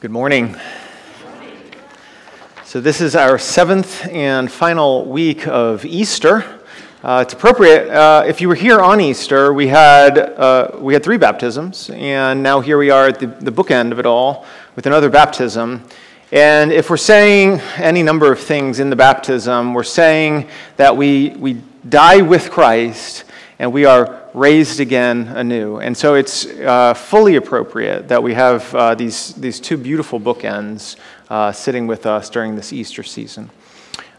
Good morning. So, this is our seventh and final week of Easter. Uh, it's appropriate. Uh, if you were here on Easter, we had, uh, we had three baptisms, and now here we are at the, the bookend of it all with another baptism. And if we're saying any number of things in the baptism, we're saying that we, we die with Christ and we are raised again anew. And so it's uh, fully appropriate that we have uh, these, these two beautiful bookends uh, sitting with us during this Easter season.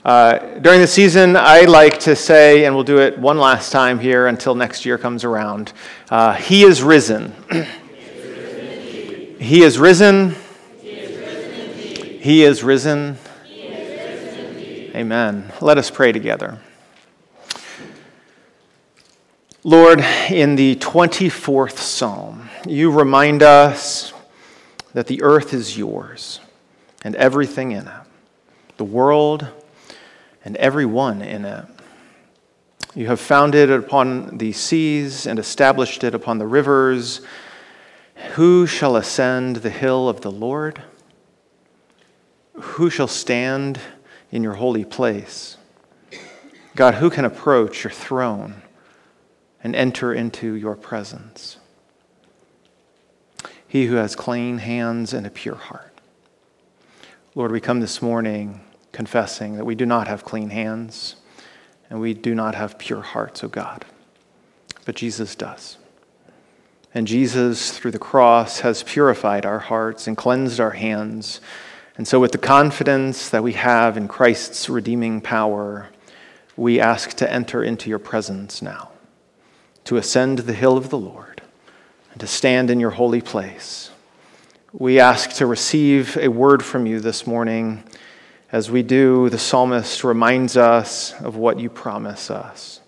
Uh, during the season, I like to say, and we'll do it one last time here until next year comes around uh, He is risen. he is risen. He is risen. Amen. Let us pray together. Lord, in the 24th Psalm, you remind us that the earth is yours and everything in it, the world and everyone in it. You have founded it upon the seas and established it upon the rivers. Who shall ascend the hill of the Lord? Who shall stand in your holy place? God, who can approach your throne? And enter into your presence. He who has clean hands and a pure heart. Lord, we come this morning confessing that we do not have clean hands and we do not have pure hearts, O oh God. But Jesus does. And Jesus, through the cross, has purified our hearts and cleansed our hands. And so, with the confidence that we have in Christ's redeeming power, we ask to enter into your presence now to ascend the hill of the Lord and to stand in your holy place. We ask to receive a word from you this morning. As we do, the psalmist reminds us of what you promise us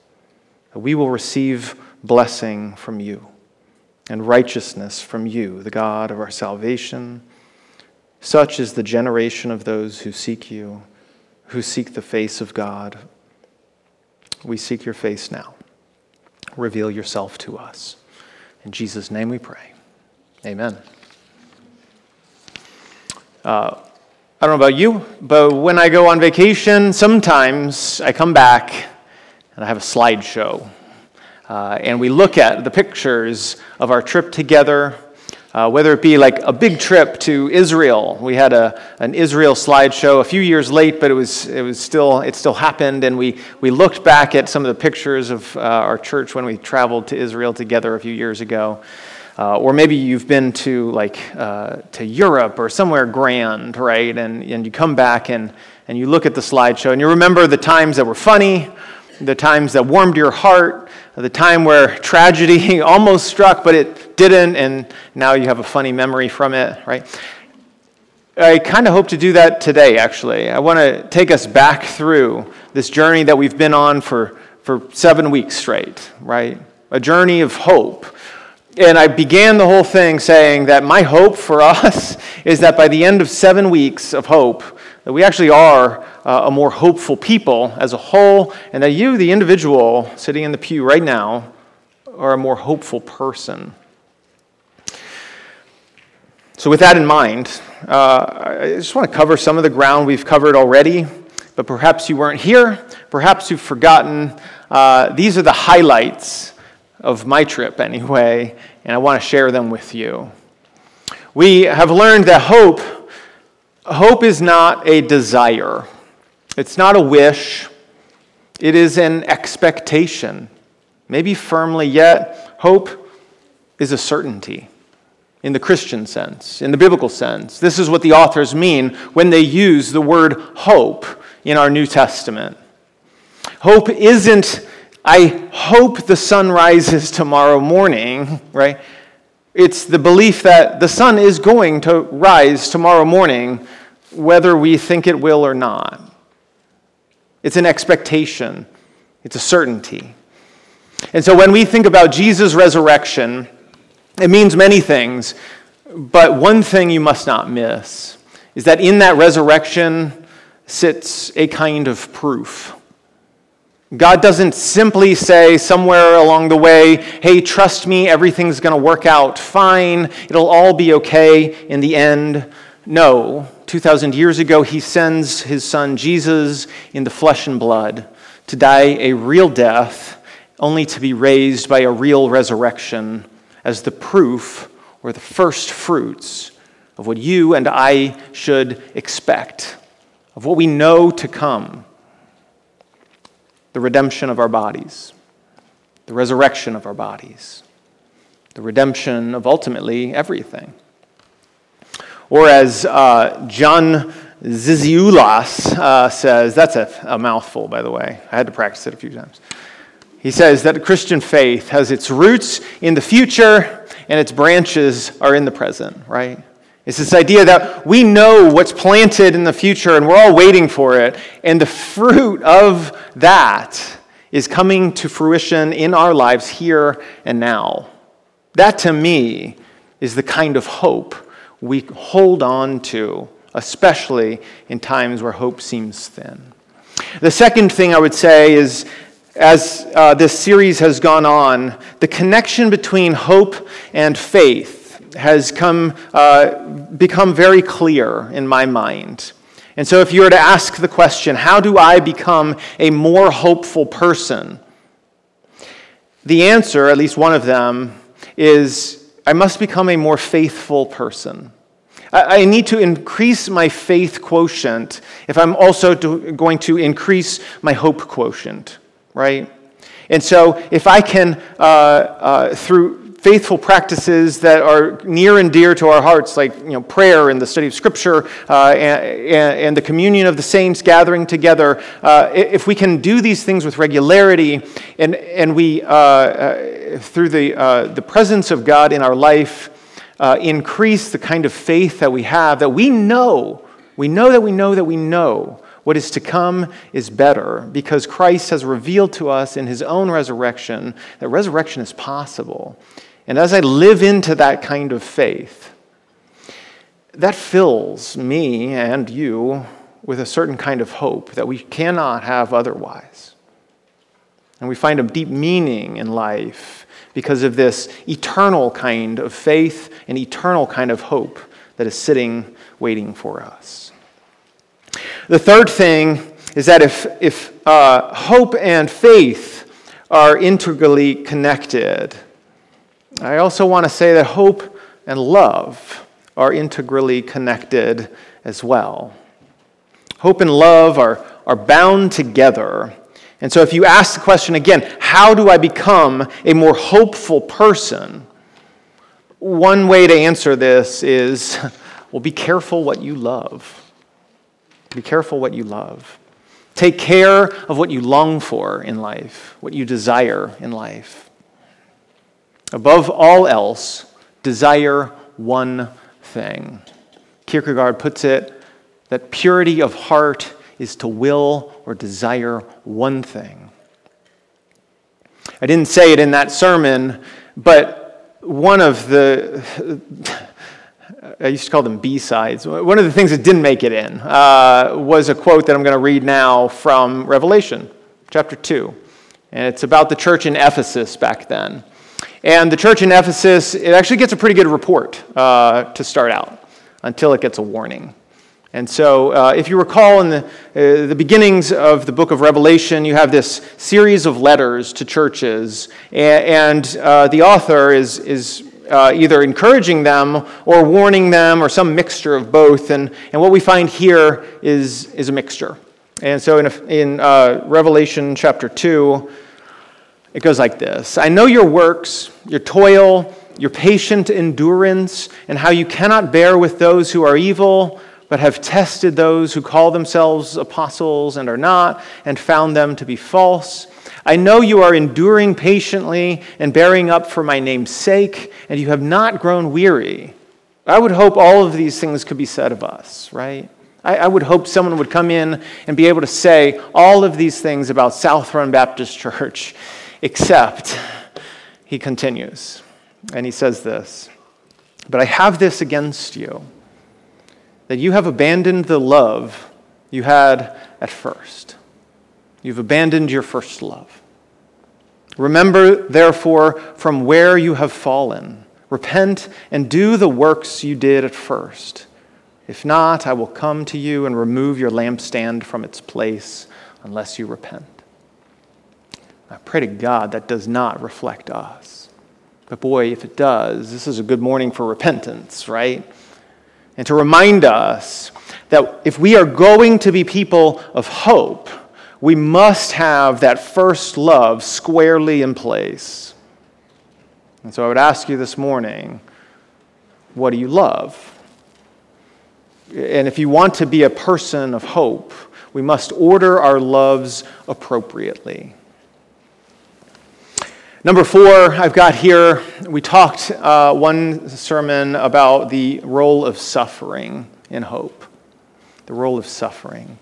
that we will receive blessing from you and righteousness from you, the God of our salvation. Such is the generation of those who seek you, who seek the face of God. We seek your face now reveal yourself to us. In Jesus' name we pray. Amen. Uh, I don't know about you, but when I go on vacation, sometimes I come back and I have a slideshow. Uh, and we look at the pictures of our trip together uh, whether it be like a big trip to Israel. We had a, an Israel slideshow a few years late, but it was, it was still, it still happened. And we, we looked back at some of the pictures of uh, our church when we traveled to Israel together a few years ago. Uh, or maybe you've been to like uh, to Europe or somewhere grand, right? And, and you come back and, and you look at the slideshow and you remember the times that were funny, the times that warmed your heart, the time where tragedy almost struck, but it didn't, and now you have a funny memory from it, right? I kind of hope to do that today, actually. I want to take us back through this journey that we've been on for, for seven weeks straight, right? A journey of hope. And I began the whole thing saying that my hope for us is that by the end of seven weeks of hope, that we actually are uh, a more hopeful people as a whole, and that you, the individual sitting in the pew right now, are a more hopeful person. So, with that in mind, uh, I just want to cover some of the ground we've covered already, but perhaps you weren't here, perhaps you've forgotten. Uh, these are the highlights of my trip, anyway, and I want to share them with you. We have learned that hope, hope is not a desire. It's not a wish, it is an expectation. Maybe firmly yet, hope is a certainty in the Christian sense, in the biblical sense. This is what the authors mean when they use the word hope in our New Testament. Hope isn't, I hope the sun rises tomorrow morning, right? It's the belief that the sun is going to rise tomorrow morning, whether we think it will or not. It's an expectation, it's a certainty. And so when we think about Jesus' resurrection, it means many things, but one thing you must not miss is that in that resurrection sits a kind of proof. God doesn't simply say somewhere along the way, hey, trust me, everything's going to work out fine, it'll all be okay in the end. No, 2,000 years ago, he sends his son Jesus in the flesh and blood to die a real death, only to be raised by a real resurrection as the proof or the first fruits of what you and I should expect, of what we know to come the redemption of our bodies, the resurrection of our bodies, the redemption of ultimately everything. Or as uh, John Zizioulas uh, says, that's a, a mouthful, by the way. I had to practice it a few times. He says that Christian faith has its roots in the future and its branches are in the present, right? It's this idea that we know what's planted in the future and we're all waiting for it, and the fruit of that is coming to fruition in our lives here and now. That to me is the kind of hope we hold on to, especially in times where hope seems thin. The second thing I would say is as uh, this series has gone on, the connection between hope and faith has come, uh, become very clear in my mind. And so, if you were to ask the question, how do I become a more hopeful person? The answer, at least one of them, is I must become a more faithful person. I, need to increase my faith quotient if I'm also going to increase my hope quotient, right? And so, if I can, uh, uh, through faithful practices that are near and dear to our hearts, like you know, prayer and the study of Scripture uh, and, and, the communion of the saints gathering together, uh, if we can do these things with regularity and, and we, uh, uh through the, uh, the presence of God in our life, uh, increase the kind of faith that we have, that we know, we know that we know that we know what is to come is better because Christ has revealed to us in his own resurrection that resurrection is possible. And as I live into that kind of faith, that fills me and you with a certain kind of hope that we cannot have otherwise. And we find a deep meaning in life because of this eternal kind of faith and eternal kind of hope that is sitting waiting for us. The third thing is that if, if uh, hope and faith are integrally connected, I also want to say that hope and love are integrally connected as well. Hope and love are, are bound together. And so, if you ask the question again, how do I become a more hopeful person? One way to answer this is well, be careful what you love. Be careful what you love. Take care of what you long for in life, what you desire in life. Above all else, desire one thing. Kierkegaard puts it that purity of heart is to will or desire one thing. I didn't say it in that sermon, but one of the, I used to call them B sides, one of the things that didn't make it in uh, was a quote that I'm going to read now from Revelation chapter 2. And it's about the church in Ephesus back then. And the church in Ephesus, it actually gets a pretty good report uh, to start out until it gets a warning. And so, uh, if you recall in the, uh, the beginnings of the book of Revelation, you have this series of letters to churches, and, and uh, the author is, is uh, either encouraging them or warning them, or some mixture of both. And, and what we find here is, is a mixture. And so, in, in uh, Revelation chapter 2, it goes like this I know your works, your toil, your patient endurance, and how you cannot bear with those who are evil, but have tested those who call themselves apostles and are not, and found them to be false. I know you are enduring patiently and bearing up for my name's sake, and you have not grown weary. I would hope all of these things could be said of us, right? I, I, would hope someone would come in and be able to say all of these things about South Run Baptist Church Except, he continues, and he says this But I have this against you, that you have abandoned the love you had at first. You've abandoned your first love. Remember, therefore, from where you have fallen. Repent and do the works you did at first. If not, I will come to you and remove your lampstand from its place unless you repent. I pray to God that does not reflect us. But boy, if it does, this is a good morning for repentance, right? And to remind us that if we are going to be people of hope, we must have that first love squarely in place. And so I would ask you this morning what do you love? And if you want to be a person of hope, we must order our loves appropriately. Number four, I've got here, we talked uh, one sermon about the role of suffering in hope. The role of suffering.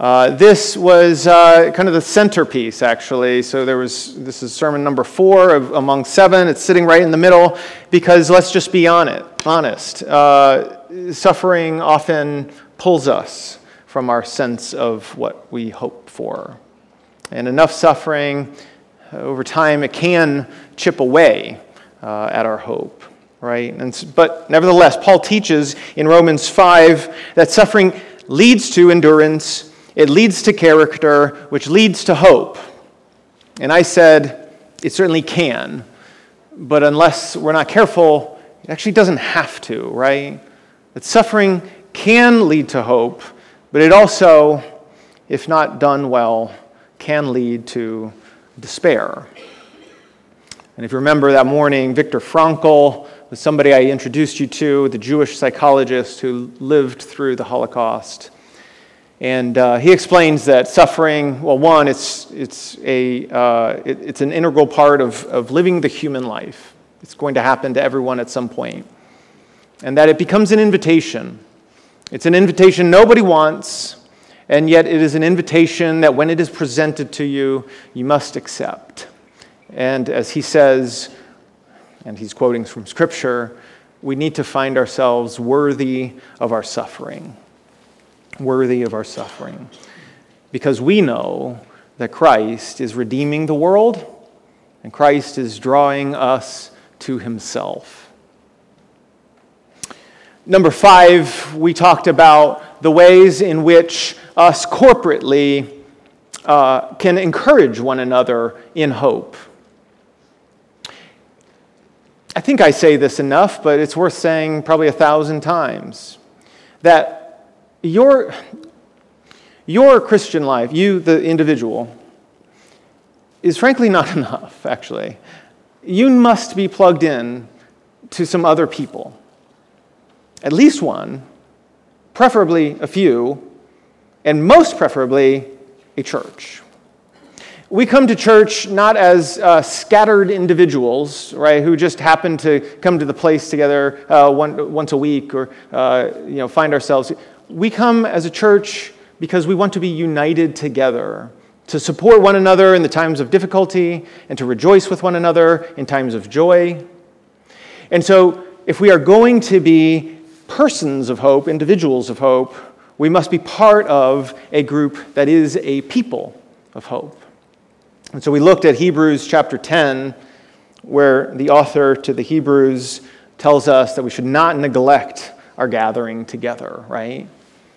Uh, this was uh, kind of the centerpiece, actually. So there was this is sermon number four of, among seven. It's sitting right in the middle because let's just be on it, honest. Uh, suffering often pulls us from our sense of what we hope for, and enough suffering over time, it can chip away uh, at our hope, right? And, but nevertheless, Paul teaches in Romans 5 that suffering leads to endurance, it leads to character, which leads to hope. And I said, it certainly can, but unless we're not careful, it actually doesn't have to, right? That suffering can lead to hope, but it also, if not done well, can lead to despair. And if you remember that morning, Viktor Frankl was somebody I introduced you to, the Jewish psychologist who lived through the Holocaust. And uh, he explains that suffering, well, one, it's, it's, a, uh, it, it's an integral part of, of living the human life. It's going to happen to everyone at some point. And that it becomes an invitation. It's an invitation nobody wants, and yet, it is an invitation that when it is presented to you, you must accept. And as he says, and he's quoting from Scripture, we need to find ourselves worthy of our suffering. Worthy of our suffering. Because we know that Christ is redeeming the world and Christ is drawing us to himself. Number five, we talked about the ways in which us corporately uh, can encourage one another in hope. I think I say this enough, but it's worth saying probably a thousand times that your, your Christian life, you, the individual, is frankly not enough, actually. You must be plugged in to some other people, at least one, preferably a few, and most preferably, a church. We come to church not as uh, scattered individuals, right, who just happen to come to the place together uh, one, once a week or uh, you know, find ourselves. We come as a church because we want to be united together, to support one another in the times of difficulty, and to rejoice with one another in times of joy. And so, if we are going to be persons of hope, individuals of hope, we must be part of a group that is a people of hope. And so we looked at Hebrews chapter 10, where the author to the Hebrews tells us that we should not neglect our gathering together, right?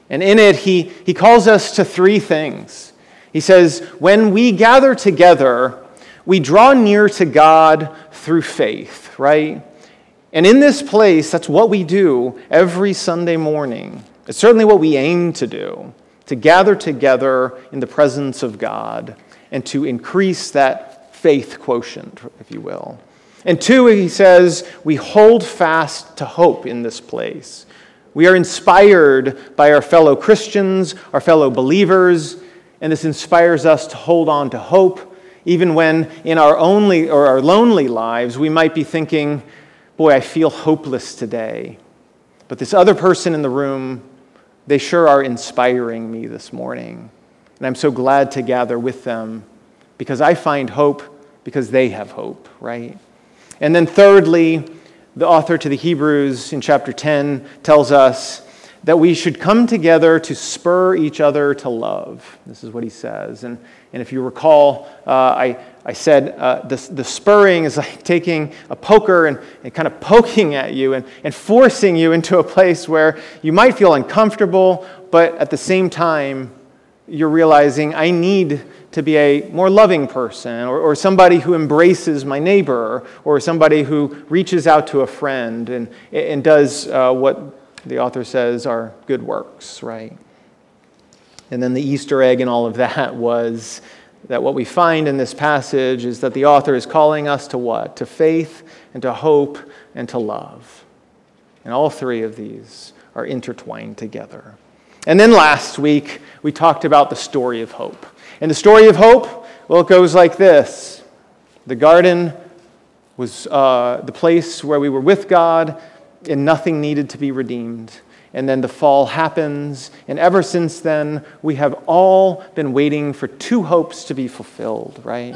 And in it, he, he calls us to three things. He says, when we gather together, we draw near to God through faith, right? And in this place, that's what we do every Sunday morning. It's certainly what we aim to do to gather together in the presence of God and to increase that faith quotient, if you will. And two, he says, we hold fast to hope in this place. We are inspired by our fellow Christians, our fellow believers, and this inspires us to hold on to hope, even when in our only or our lonely lives we might be thinking, boy, I feel hopeless today. But this other person in the room they sure are inspiring me this morning. And I'm so glad to gather with them because I find hope because they have hope, right? And then, thirdly, the author to the Hebrews in chapter 10 tells us that we should come together to spur each other to love. This is what he says. And, And if you recall, uh, I, I said uh, the, the spurring is like taking a poker and, and kind of poking at you and, and forcing you into a place where you might feel uncomfortable, but at the same time, you're realizing I need to be a more loving person or, or somebody who embraces my neighbor or somebody who reaches out to a friend and, and does uh, what the author says are good works, right? And then the Easter egg and all of that was that what we find in this passage is that the author is calling us to what? To faith and to hope and to love. And all three of these are intertwined together. And then last week, we talked about the story of hope. And the story of hope, well, it goes like this The garden was uh, the place where we were with God, and nothing needed to be redeemed. And then the fall happens, and ever since then, we have all been waiting for two hopes to be fulfilled, right?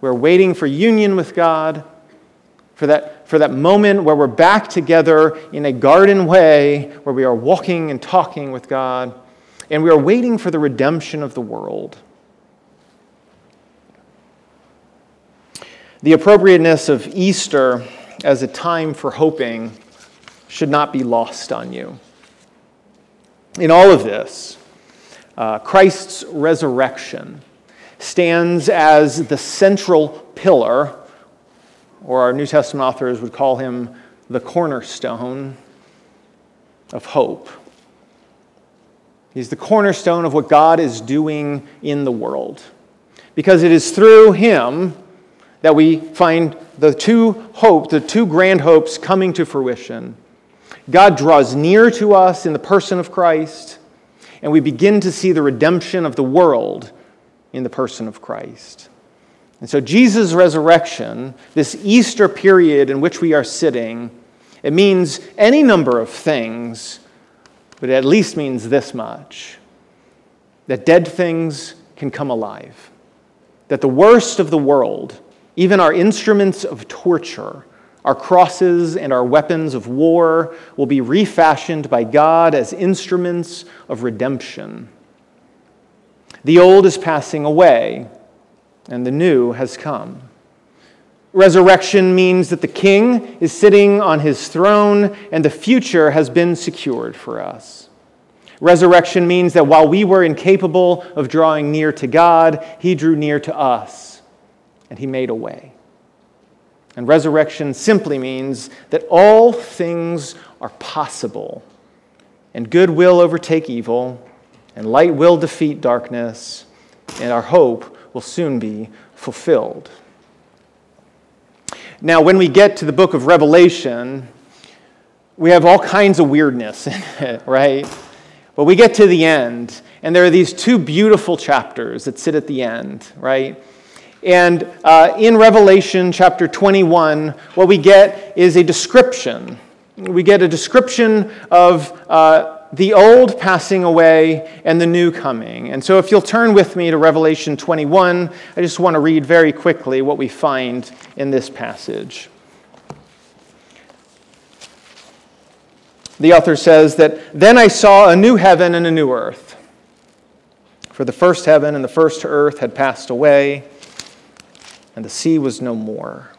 We're waiting for union with God, for that, for that moment where we're back together in a garden way, where we are walking and talking with God, and we are waiting for the redemption of the world. The appropriateness of Easter as a time for hoping should not be lost on you. In all of this, uh, Christ's resurrection stands as the central pillar, or our New Testament authors would call him the cornerstone of hope. He's the cornerstone of what God is doing in the world. Because it is through him that we find the two hope, the two grand hopes coming to fruition. God draws near to us in the person of Christ, and we begin to see the redemption of the world in the person of Christ. And so, Jesus' resurrection, this Easter period in which we are sitting, it means any number of things, but it at least means this much that dead things can come alive, that the worst of the world, even our instruments of torture, our crosses and our weapons of war will be refashioned by God as instruments of redemption. The old is passing away, and the new has come. Resurrection means that the king is sitting on his throne, and the future has been secured for us. Resurrection means that while we were incapable of drawing near to God, he drew near to us, and he made a way. And resurrection simply means that all things are possible, and good will overtake evil, and light will defeat darkness, and our hope will soon be fulfilled. Now, when we get to the book of Revelation, we have all kinds of weirdness in it, right? But we get to the end, and there are these two beautiful chapters that sit at the end, right? And uh, in Revelation chapter 21, what we get is a description. We get a description of uh, the old passing away and the new coming. And so, if you'll turn with me to Revelation 21, I just want to read very quickly what we find in this passage. The author says that, Then I saw a new heaven and a new earth. For the first heaven and the first earth had passed away and the sea was no more.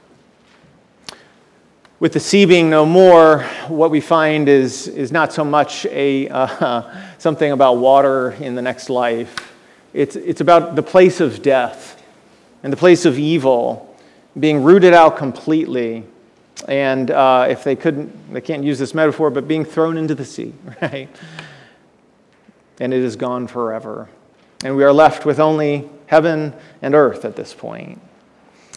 With the sea being no more, what we find is, is not so much a, uh, something about water in the next life. It's, it's about the place of death and the place of evil being rooted out completely. And uh, if they couldn't, they can't use this metaphor, but being thrown into the sea, right? And it is gone forever. And we are left with only heaven and earth at this point.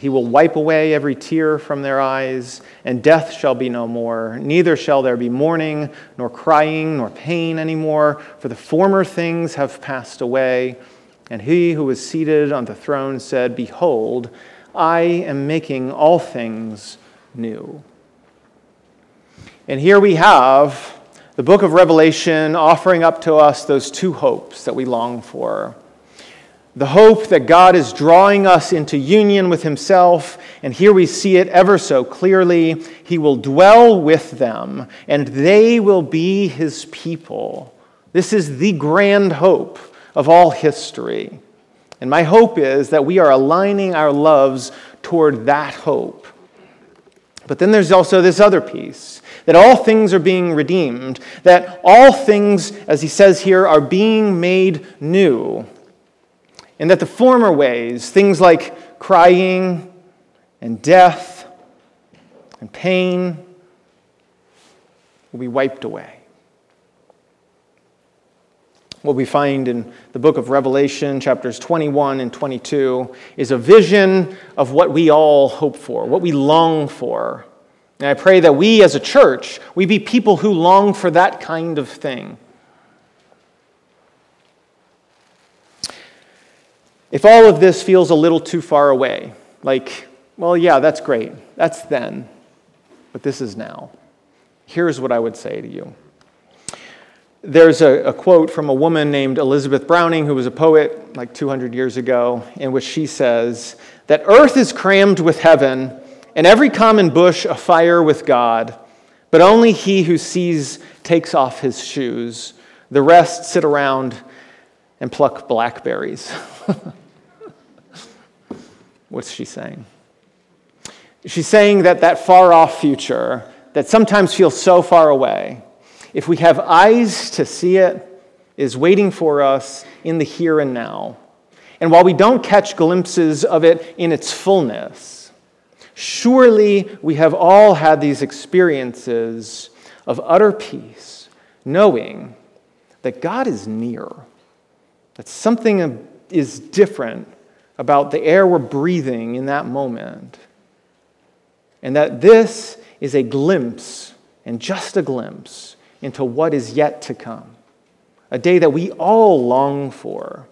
He will wipe away every tear from their eyes, and death shall be no more. Neither shall there be mourning, nor crying, nor pain anymore, for the former things have passed away. And he who was seated on the throne said, Behold, I am making all things new. And here we have the book of Revelation offering up to us those two hopes that we long for. The hope that God is drawing us into union with Himself, and here we see it ever so clearly. He will dwell with them, and they will be His people. This is the grand hope of all history. And my hope is that we are aligning our loves toward that hope. But then there's also this other piece that all things are being redeemed, that all things, as he says here, are being made new. And that the former ways, things like crying and death and pain, will be wiped away what we find in the book of Revelation, chapters 21 and 22, is a vision of what we all hope for, what we long for. And I pray that we as a church, we be people who long for that kind of thing. If all of this feels a little too far away, like, well, yeah, that's great, that's then, but this is now, here's what I would say to you. There's a, a, quote from a woman named Elizabeth Browning, who was a poet like 200 years ago, in which she says that earth is crammed with heaven, and every common bush afire with God, but only he who sees takes off his shoes. The rest sit around and pluck blackberries. What's she saying? She's saying that that far off future that sometimes feels so far away if we have eyes to see it, is waiting for us in the here and now. And while we don't catch glimpses of it in its fullness, surely we have all had these experiences of utter peace, knowing that God is near, that something is different about the air we're breathing in that moment, and that this is a glimpse, and just a glimpse, into what is yet to come. A day that we all long for,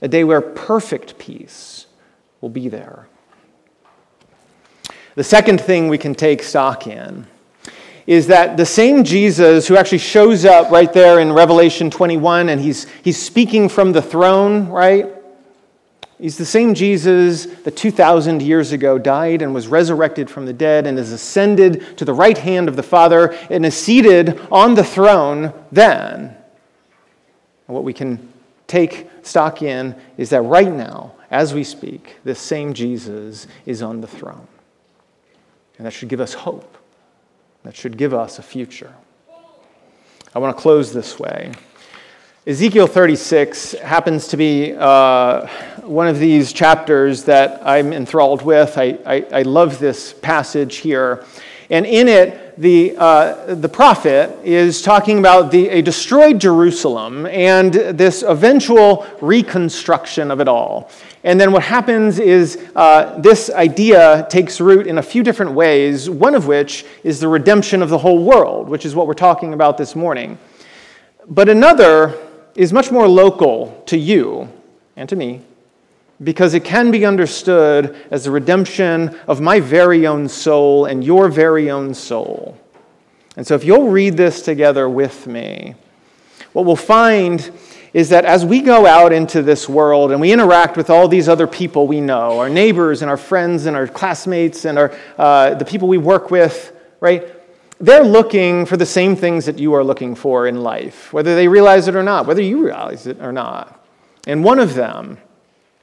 a day where perfect peace will be there. The second thing we can take stock in is that the same Jesus who actually shows up right there in Revelation 21 and he's, he's speaking from the throne, right? He's the same Jesus that 2,000 years ago died and was resurrected from the dead and is ascended to the right hand of the Father and is seated on the throne then. And what we can take stock in is that right now, as we speak, this same Jesus is on the throne. And that should give us hope. That should give us a future. I want to close this way. Ezekiel 36 happens to be uh, one of these chapters that I'm enthralled with. I, I, I love this passage here. And in it, the, uh, the prophet is talking about the, a destroyed Jerusalem and this eventual reconstruction of it all. And then what happens is uh, this idea takes root in a few different ways, one of which is the redemption of the whole world, which is what we're talking about this morning. But another is much more local to you and to me because it can be understood as the redemption of my very own soul and your very own soul. And so, if you'll read this together with me, what we'll find is that as we go out into this world and we interact with all these other people we know, our neighbors and our friends and our classmates and our, uh, the people we work with, right? they're looking for the same things that you are looking for in life, whether they realize it or not, whether you realize it or not. And one of them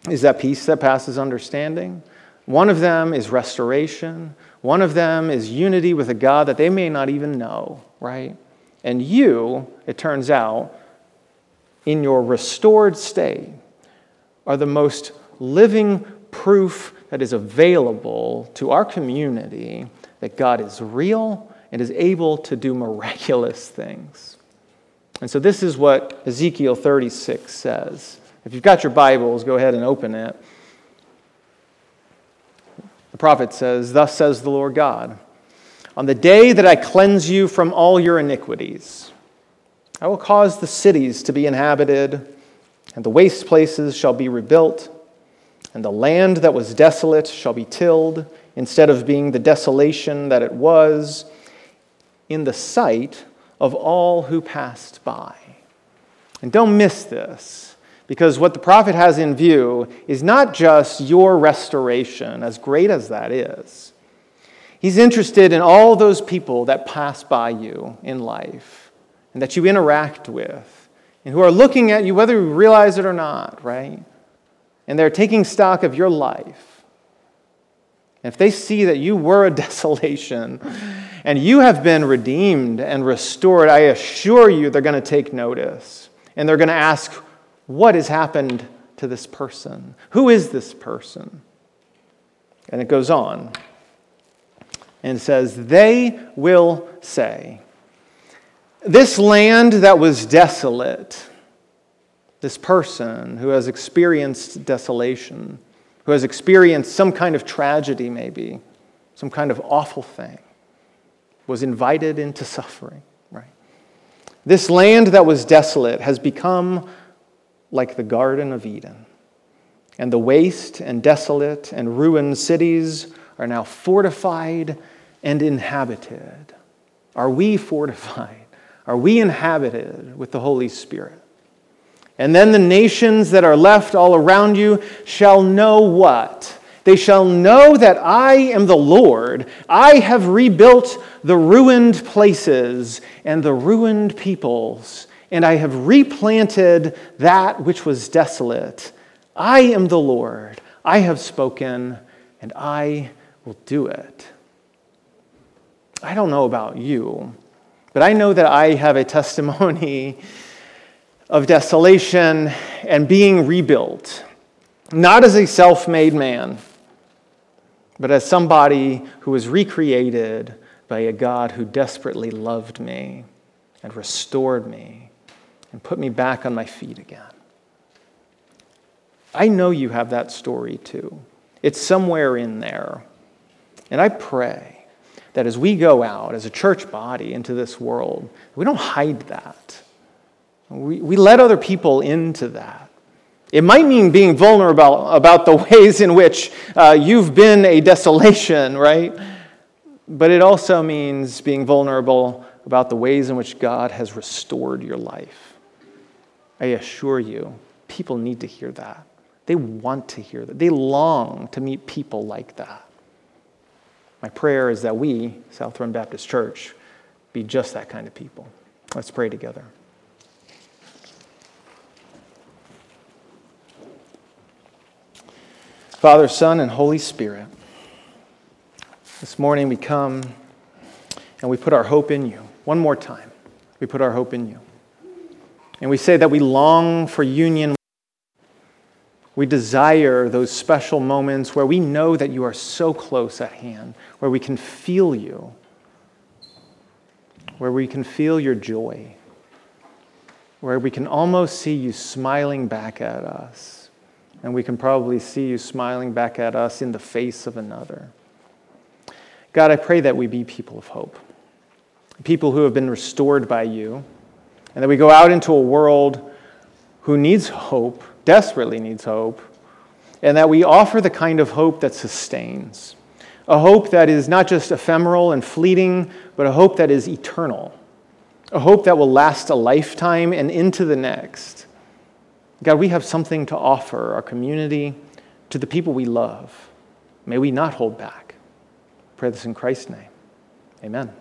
is that peace that passes understanding. One of them is restoration. One of them is unity with a God that they may not even know, right? And you, it turns out, in your restored state, are the most living proof that is available to our community that God is real and is able to do miraculous things. And so, this is what Ezekiel 36 says. If you've got your Bibles, go ahead and open it. The prophet says, Thus says the Lord God, on the day that I cleanse you from all your iniquities, I will cause the cities to be inhabited, and the waste places shall be rebuilt and the land that was desolate shall be tilled, instead of being the desolation that it was, in the sight of all who passed by. And don't miss this, because what the prophet has in view is not just your restoration, as great as that is. He's interested in all those people that pass by you in life and that you interact with and who are looking at you, whether you realize it or not, right? And they're taking stock of your life. And if they see that you were a desolation and you have been redeemed and restored, I assure you they're going to take notice. And they're going to ask, What has happened to this person? Who is this person? And it goes on and says, They will say, This land that was desolate, this person who has experienced desolation, who has experienced some kind of tragedy, maybe, some kind of awful thing, was invited into suffering, right? This land that was desolate has become like the Garden of Eden. And the waste and desolate and ruined cities are now fortified and inhabited. Are we fortified? Are we inhabited with the Holy Spirit? And then the nations that are left all around you shall know what? They shall know that I am the Lord. I have rebuilt the ruined places and the ruined peoples, and I have replanted that which was desolate. I am the Lord. I have spoken, and I will do it. I don't know about you, but I know that I have a testimony of desolation and being rebuilt, not as a self made man, but as somebody who was recreated by a God who desperately loved me and restored me and put me back on my feet again. I know you have that story too. It's somewhere in there. And I pray that as we go out as a church body into this world, we don't hide that we, we let other people into that. It might mean being vulnerable about the ways in which uh, you've been a desolation, right? But it also means being vulnerable about the ways in which God has restored your life. I assure you, people need to hear that. They want to hear that. They long to meet people like that. My prayer is that we, South Run Baptist Church, be just that kind of people. Let's pray together. Father, Son, and Holy Spirit, this morning we come and we put our hope in you. One more time, we put our hope in you. And we say that we long for union. We desire those special moments where we know that you are so close at hand, where we can feel you, where we can feel your joy, where we can almost see you smiling back at us and we can probably see you smiling back at us in the face of another. God, I pray that we be people of hope, people who have been restored by you, and that we go out into a world who needs hope, desperately needs hope, and that we offer the kind of hope that sustains. A hope that is not just ephemeral and fleeting, but a hope that is eternal. A hope that will last a lifetime and into the next. God, we have something to offer our community, to the people we love. May we not hold back. I pray this in Christ's name. Amen.